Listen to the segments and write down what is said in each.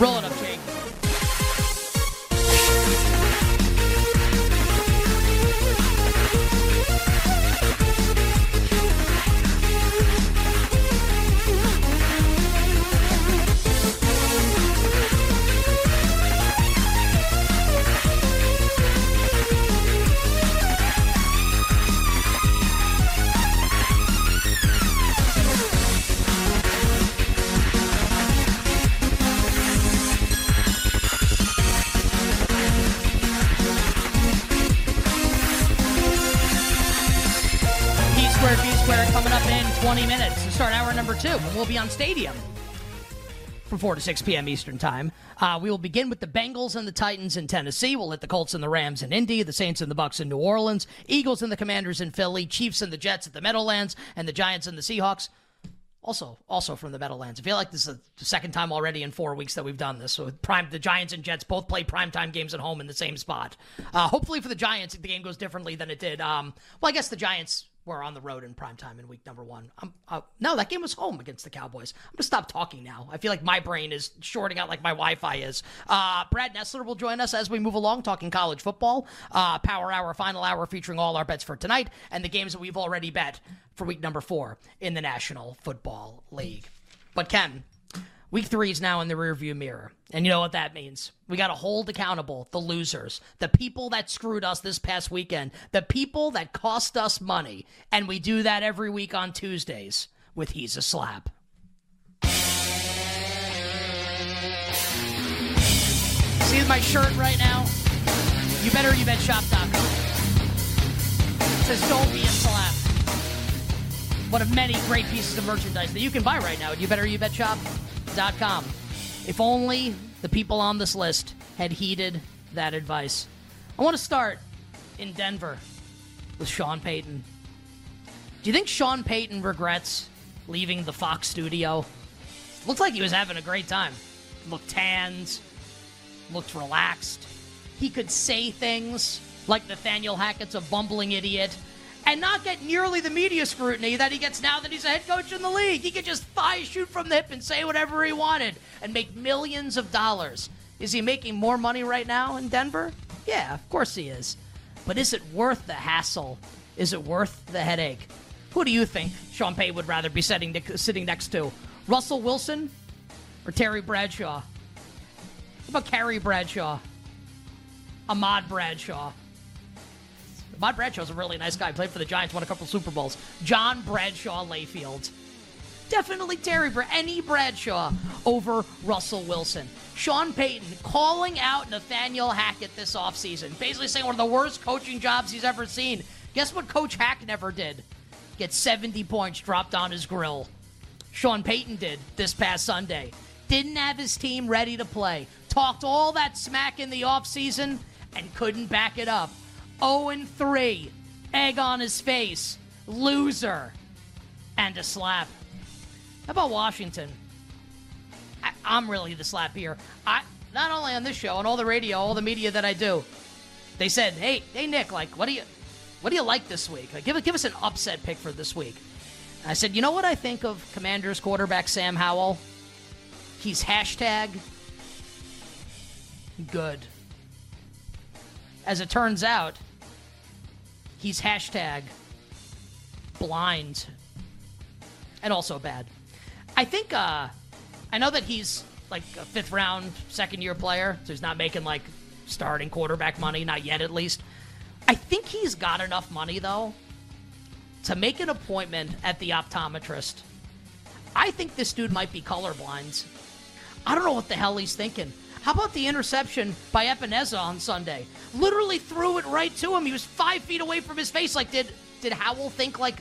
Roll it up, Jake. Number two. And we'll be on Stadium from 4 to 6 p.m. Eastern Time. Uh, we will begin with the Bengals and the Titans in Tennessee. We'll hit the Colts and the Rams in Indy, the Saints and the Bucks in New Orleans, Eagles and the Commanders in Philly, Chiefs and the Jets at the Meadowlands, and the Giants and the Seahawks. Also, also from the Meadowlands. I feel like this is the second time already in four weeks that we've done this. So prime, the Giants and Jets both play primetime games at home in the same spot. Uh, hopefully for the Giants, the game goes differently than it did. Um, well, I guess the Giants were on the road in primetime in week number one. Uh, no, that game was home against the Cowboys. I'm gonna stop talking now. I feel like my brain is shorting out like my Wi-Fi is. Uh, Brad Nessler will join us as we move along, talking college football. Uh, Power Hour, final hour, featuring all our bets for tonight and the games that we've already bet for week number four in the National Football League. But Ken, Week three is now in the rearview mirror. And you know what that means? We got to hold accountable the losers, the people that screwed us this past weekend, the people that cost us money. And we do that every week on Tuesdays with He's a Slap. See my shirt right now? You better you bet shop.com. It says don't be a slap. One of many great pieces of merchandise that you can buy right now at you better you bet shop.com. If only the people on this list had heeded that advice. I want to start in Denver with Sean Payton. Do you think Sean Payton regrets leaving the Fox studio? Looks like he was having a great time. Looked tanned, looked relaxed. He could say things like Nathaniel Hackett's a bumbling idiot and not get nearly the media scrutiny that he gets now that he's a head coach in the league. He could just fire, shoot from the hip and say whatever he wanted and make millions of dollars. Is he making more money right now in Denver? Yeah, of course he is. But is it worth the hassle? Is it worth the headache? Who do you think Sean Payton would rather be sitting, sitting next to? Russell Wilson or Terry Bradshaw? What about Carrie Bradshaw? Ahmad Bradshaw? Ahmad Bradshaw's a really nice guy. Played for the Giants, won a couple Super Bowls. John Bradshaw Layfield. Definitely Terry Br- any Bradshaw over Russell Wilson. Sean Payton calling out Nathaniel Hackett this offseason, basically saying one of the worst coaching jobs he's ever seen. Guess what Coach Hack never did? Get 70 points dropped on his grill. Sean Payton did this past Sunday. Didn't have his team ready to play. Talked all that smack in the offseason and couldn't back it up. 0 3. Egg on his face. Loser. And a slap. How about Washington? I, I'm really the slap here. I not only on this show, on all the radio, all the media that I do. They said, "Hey, hey, Nick, like, what do you, what do you like this week? Like, give give us an upset pick for this week." And I said, "You know what I think of Commanders quarterback Sam Howell? He's hashtag good. As it turns out, he's hashtag blind and also bad. I think uh I know that he's like a fifth round second year player, so he's not making like starting quarterback money, not yet at least. I think he's got enough money though to make an appointment at the optometrist. I think this dude might be colorblind. I don't know what the hell he's thinking. How about the interception by Epenesa on Sunday? Literally threw it right to him. He was five feet away from his face. Like, did did Howell think like,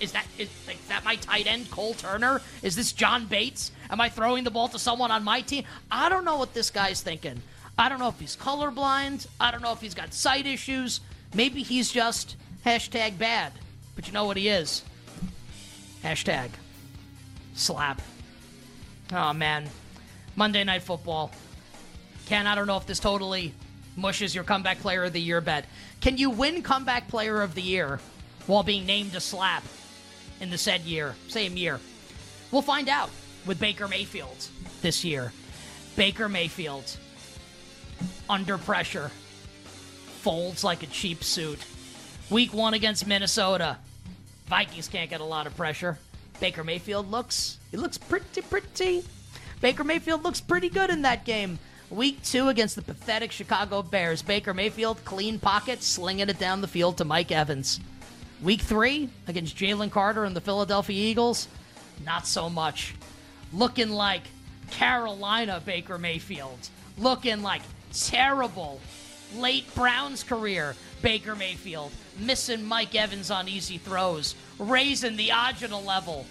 is that is, like, that my tight end Cole Turner? Is this John Bates? Am I throwing the ball to someone on my team? I don't know what this guy's thinking. I don't know if he's colorblind. I don't know if he's got sight issues. Maybe he's just hashtag bad. But you know what he is? Hashtag slap. Oh man, Monday Night Football. Ken, I don't know if this totally mushes your comeback player of the year bet. Can you win comeback player of the year while being named a slap in the said year, same year? We'll find out with Baker Mayfield this year. Baker Mayfield, under pressure, folds like a cheap suit. Week one against Minnesota. Vikings can't get a lot of pressure. Baker Mayfield looks, he looks pretty, pretty. Baker Mayfield looks pretty good in that game. Week two against the pathetic Chicago Bears. Baker Mayfield, clean pocket, slinging it down the field to Mike Evans. Week three against Jalen Carter and the Philadelphia Eagles, not so much. Looking like Carolina Baker Mayfield. Looking like terrible late Browns career Baker Mayfield. Missing Mike Evans on easy throws. Raising the Agina level.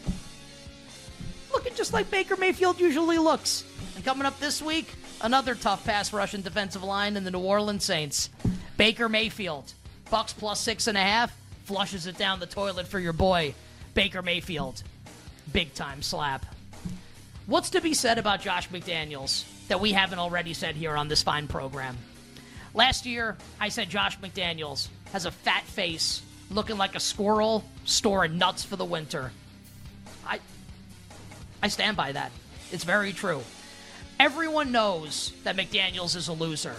Looking just like Baker Mayfield usually looks. And coming up this week, another tough pass rush and defensive line in the New Orleans Saints. Baker Mayfield. Bucks plus six and a half. Flushes it down the toilet for your boy, Baker Mayfield. Big time slap. What's to be said about Josh McDaniels that we haven't already said here on this fine program? Last year, I said Josh McDaniels has a fat face, looking like a squirrel storing nuts for the winter. I I stand by that. It's very true. Everyone knows that McDaniels is a loser.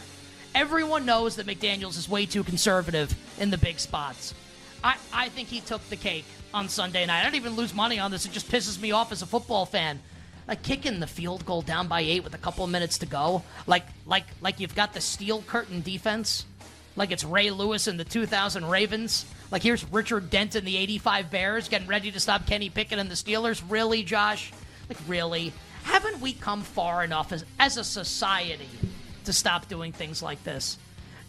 Everyone knows that McDaniels is way too conservative in the big spots. I, I think he took the cake on Sunday night. I don't even lose money on this. It just pisses me off as a football fan. Like kicking the field goal down by eight with a couple minutes to go. Like like like you've got the steel curtain defense. Like it's Ray Lewis and the 2000 Ravens. Like here's Richard Dent and the 85 Bears getting ready to stop Kenny Pickett and the Steelers. Really, Josh? Like really? Haven't we come far enough as, as a society to stop doing things like this?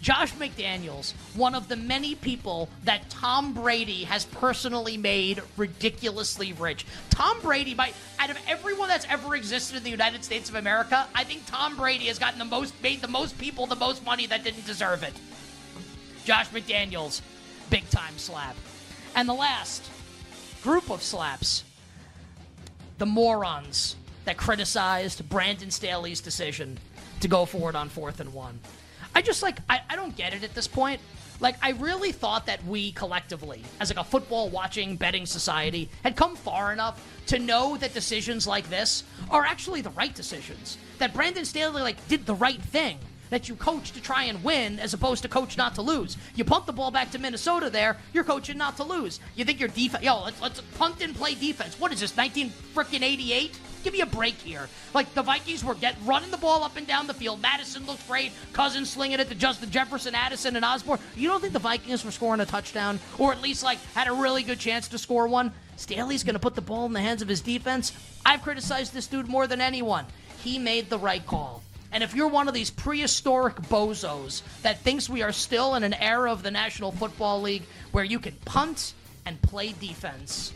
Josh McDaniels, one of the many people that Tom Brady has personally made ridiculously rich. Tom Brady, by out of everyone that's ever existed in the United States of America, I think Tom Brady has gotten the most, made the most people the most money that didn't deserve it. Josh McDaniels, big time slap. And the last group of slaps, the morons that criticized Brandon Staley's decision to go forward on fourth and one. I just like I, I don't get it at this point. Like I really thought that we collectively, as like a football watching betting society, had come far enough to know that decisions like this are actually the right decisions. That Brandon Staley like did the right thing. That you coach to try and win as opposed to coach not to lose. You punt the ball back to Minnesota there, you're coaching not to lose. You think your defense, yo, let's, let's punt and play defense. What is this, 19 freaking 88? Give me a break here. Like the Vikings were get running the ball up and down the field. Mattison looked great. Cousins slinging it to Justin Jefferson, Addison, and Osborn. You don't think the Vikings were scoring a touchdown, or at least like had a really good chance to score one? Staley's going to put the ball in the hands of his defense. I've criticized this dude more than anyone. He made the right call. And if you're one of these prehistoric bozos that thinks we are still in an era of the National Football League where you can punt and play defense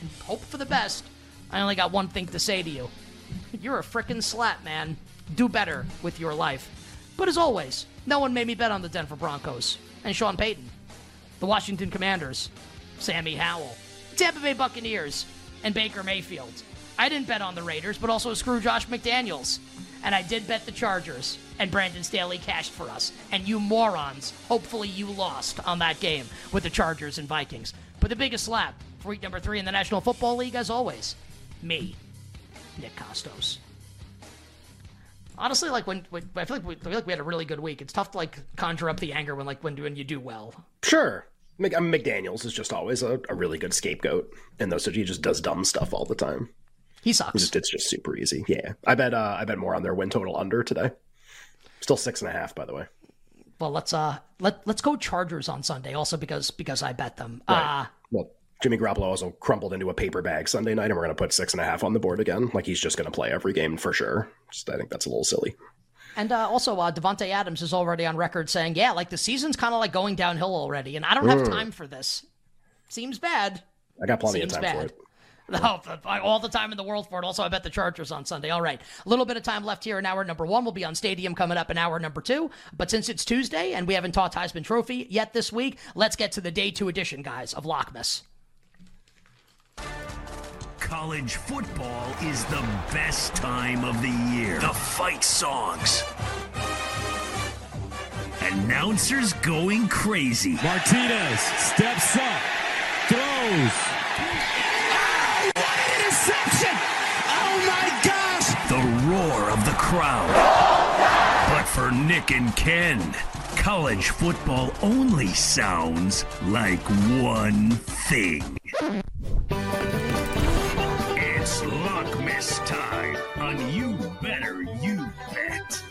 and hope for the best, I only got one thing to say to you. You're a frickin' slap, man. Do better with your life. But as always, no one made me bet on the Denver Broncos and Sean Payton, the Washington Commanders, Sammy Howell, Tampa Bay Buccaneers, and Baker Mayfield. I didn't bet on the Raiders, but also screw Josh McDaniels. And I did bet the Chargers, and Brandon Staley cashed for us. And you morons, hopefully you lost on that game with the Chargers and Vikings. But the biggest slap for week number three in the National Football League, as always, me, Nick Kostos. Honestly, like when, when I feel like we, I feel like we had a really good week. It's tough to like conjure up the anger when like when when you do well. Sure, Mc, I mean, McDaniel's is just always a, a really good scapegoat, and those he just does dumb stuff all the time. He sucks. It's just, it's just super easy. Yeah, I bet. Uh, I bet more on their win total under today. Still six and a half, by the way. Well, let's uh let let's go Chargers on Sunday. Also because because I bet them. Right. Uh Well, Jimmy Garoppolo also crumpled into a paper bag Sunday night, and we're going to put six and a half on the board again. Like he's just going to play every game for sure. Just, I think that's a little silly. And uh, also, uh, Davante Adams is already on record saying, "Yeah, like the season's kind of like going downhill already, and I don't have time for this. Seems bad. I got plenty Seems of time bad. for it. No, all the time in the world for it. Also, I bet the Chargers on Sunday. All right. A little bit of time left here in hour number one. We'll be on Stadium coming up in hour number two. But since it's Tuesday and we haven't taught Heisman Trophy yet this week, let's get to the day two edition, guys, of Lockmas. College football is the best time of the year. The fight songs. Announcers going crazy. Martinez steps up, throws. Oh, what an interception! Oh my gosh! The roar of the crowd. But for Nick and Ken, college football only sounds like one thing. Lockmas time on You Better You Bet.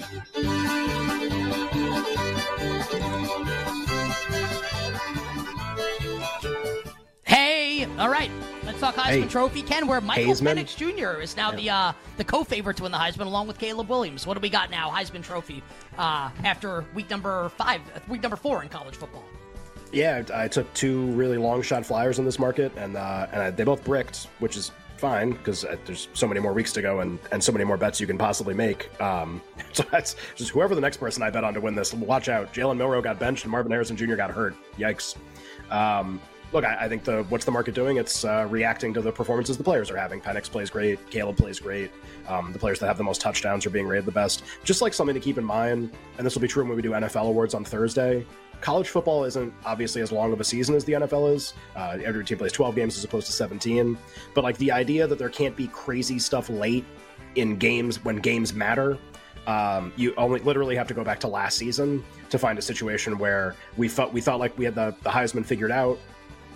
Hey, all right. Let's talk Heisman Hey. Trophy, Ken. Where Michael Heisman. Penix Jr. is now the uh, the co-favorite to win the Heisman, along with Caleb Williams. What do we got now? Heisman Trophy uh, after week number five, uh, week number four in college football. Yeah, I took two really long shot flyers in this market, and uh, and I, they both bricked, which is fine because uh, there's so many more weeks to go and, and so many more bets you can possibly make. Um, so that's just whoever the next person I bet on to win this. Watch out! Jalen Milroe got benched and Marvin Harrison Jr. got hurt. Yikes! Um, look, I, I think the what's the market doing? It's uh, reacting to the performances the players are having. Penix plays great. Caleb plays great. Um, the players that have the most touchdowns are being rated the best. Just like something to keep in mind, and this will be true when we do NFL awards on Thursday. College football isn't obviously as long of a season as the NFL is. Uh, every team plays 12 games as opposed to 17. But like the idea that there can't be crazy stuff late in games when games matter um, you only literally have to go back to last season to find a situation where we felt we thought like we had the, the Heisman figured out,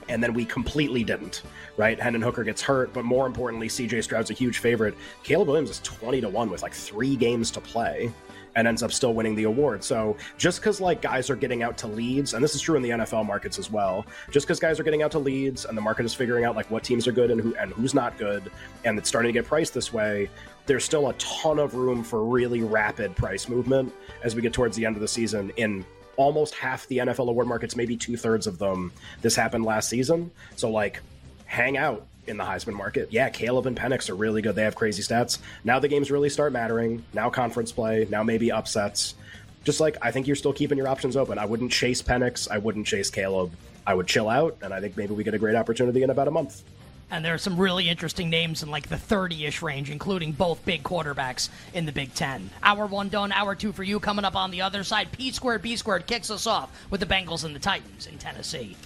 and then we completely didn't. Right? Hendon Hooker gets hurt, but more importantly, CJ Stroud's a huge favorite. Caleb Williams is twenty to one with like three games to play. And ends up still winning the award. So just because like guys are getting out to leads, and this is true in the NFL markets as well, just because guys are getting out to leads and the market is figuring out like what teams are good and who and who's not good, and it's starting to get priced this way, there's still a ton of room for really rapid price movement as we get towards the end of the season in almost half the NFL award markets, maybe two thirds of them. This happened last season. So, like, hang out in the Heisman market. Yeah, Caleb and Penix are really good. They have crazy stats. Now the games really start mattering. Now conference play. Now maybe upsets. Just like, I think you're still keeping your options open. I wouldn't chase Penix. I wouldn't chase Caleb. I would chill out, and I think maybe we get a great opportunity in about a month. And there are some really interesting names in like the 30 ish range, including both big quarterbacks in the Big Ten. Hour one done, hour two for you. Coming up on the other side, P squared, B squared kicks us off with the Bengals and the Titans in Tennessee.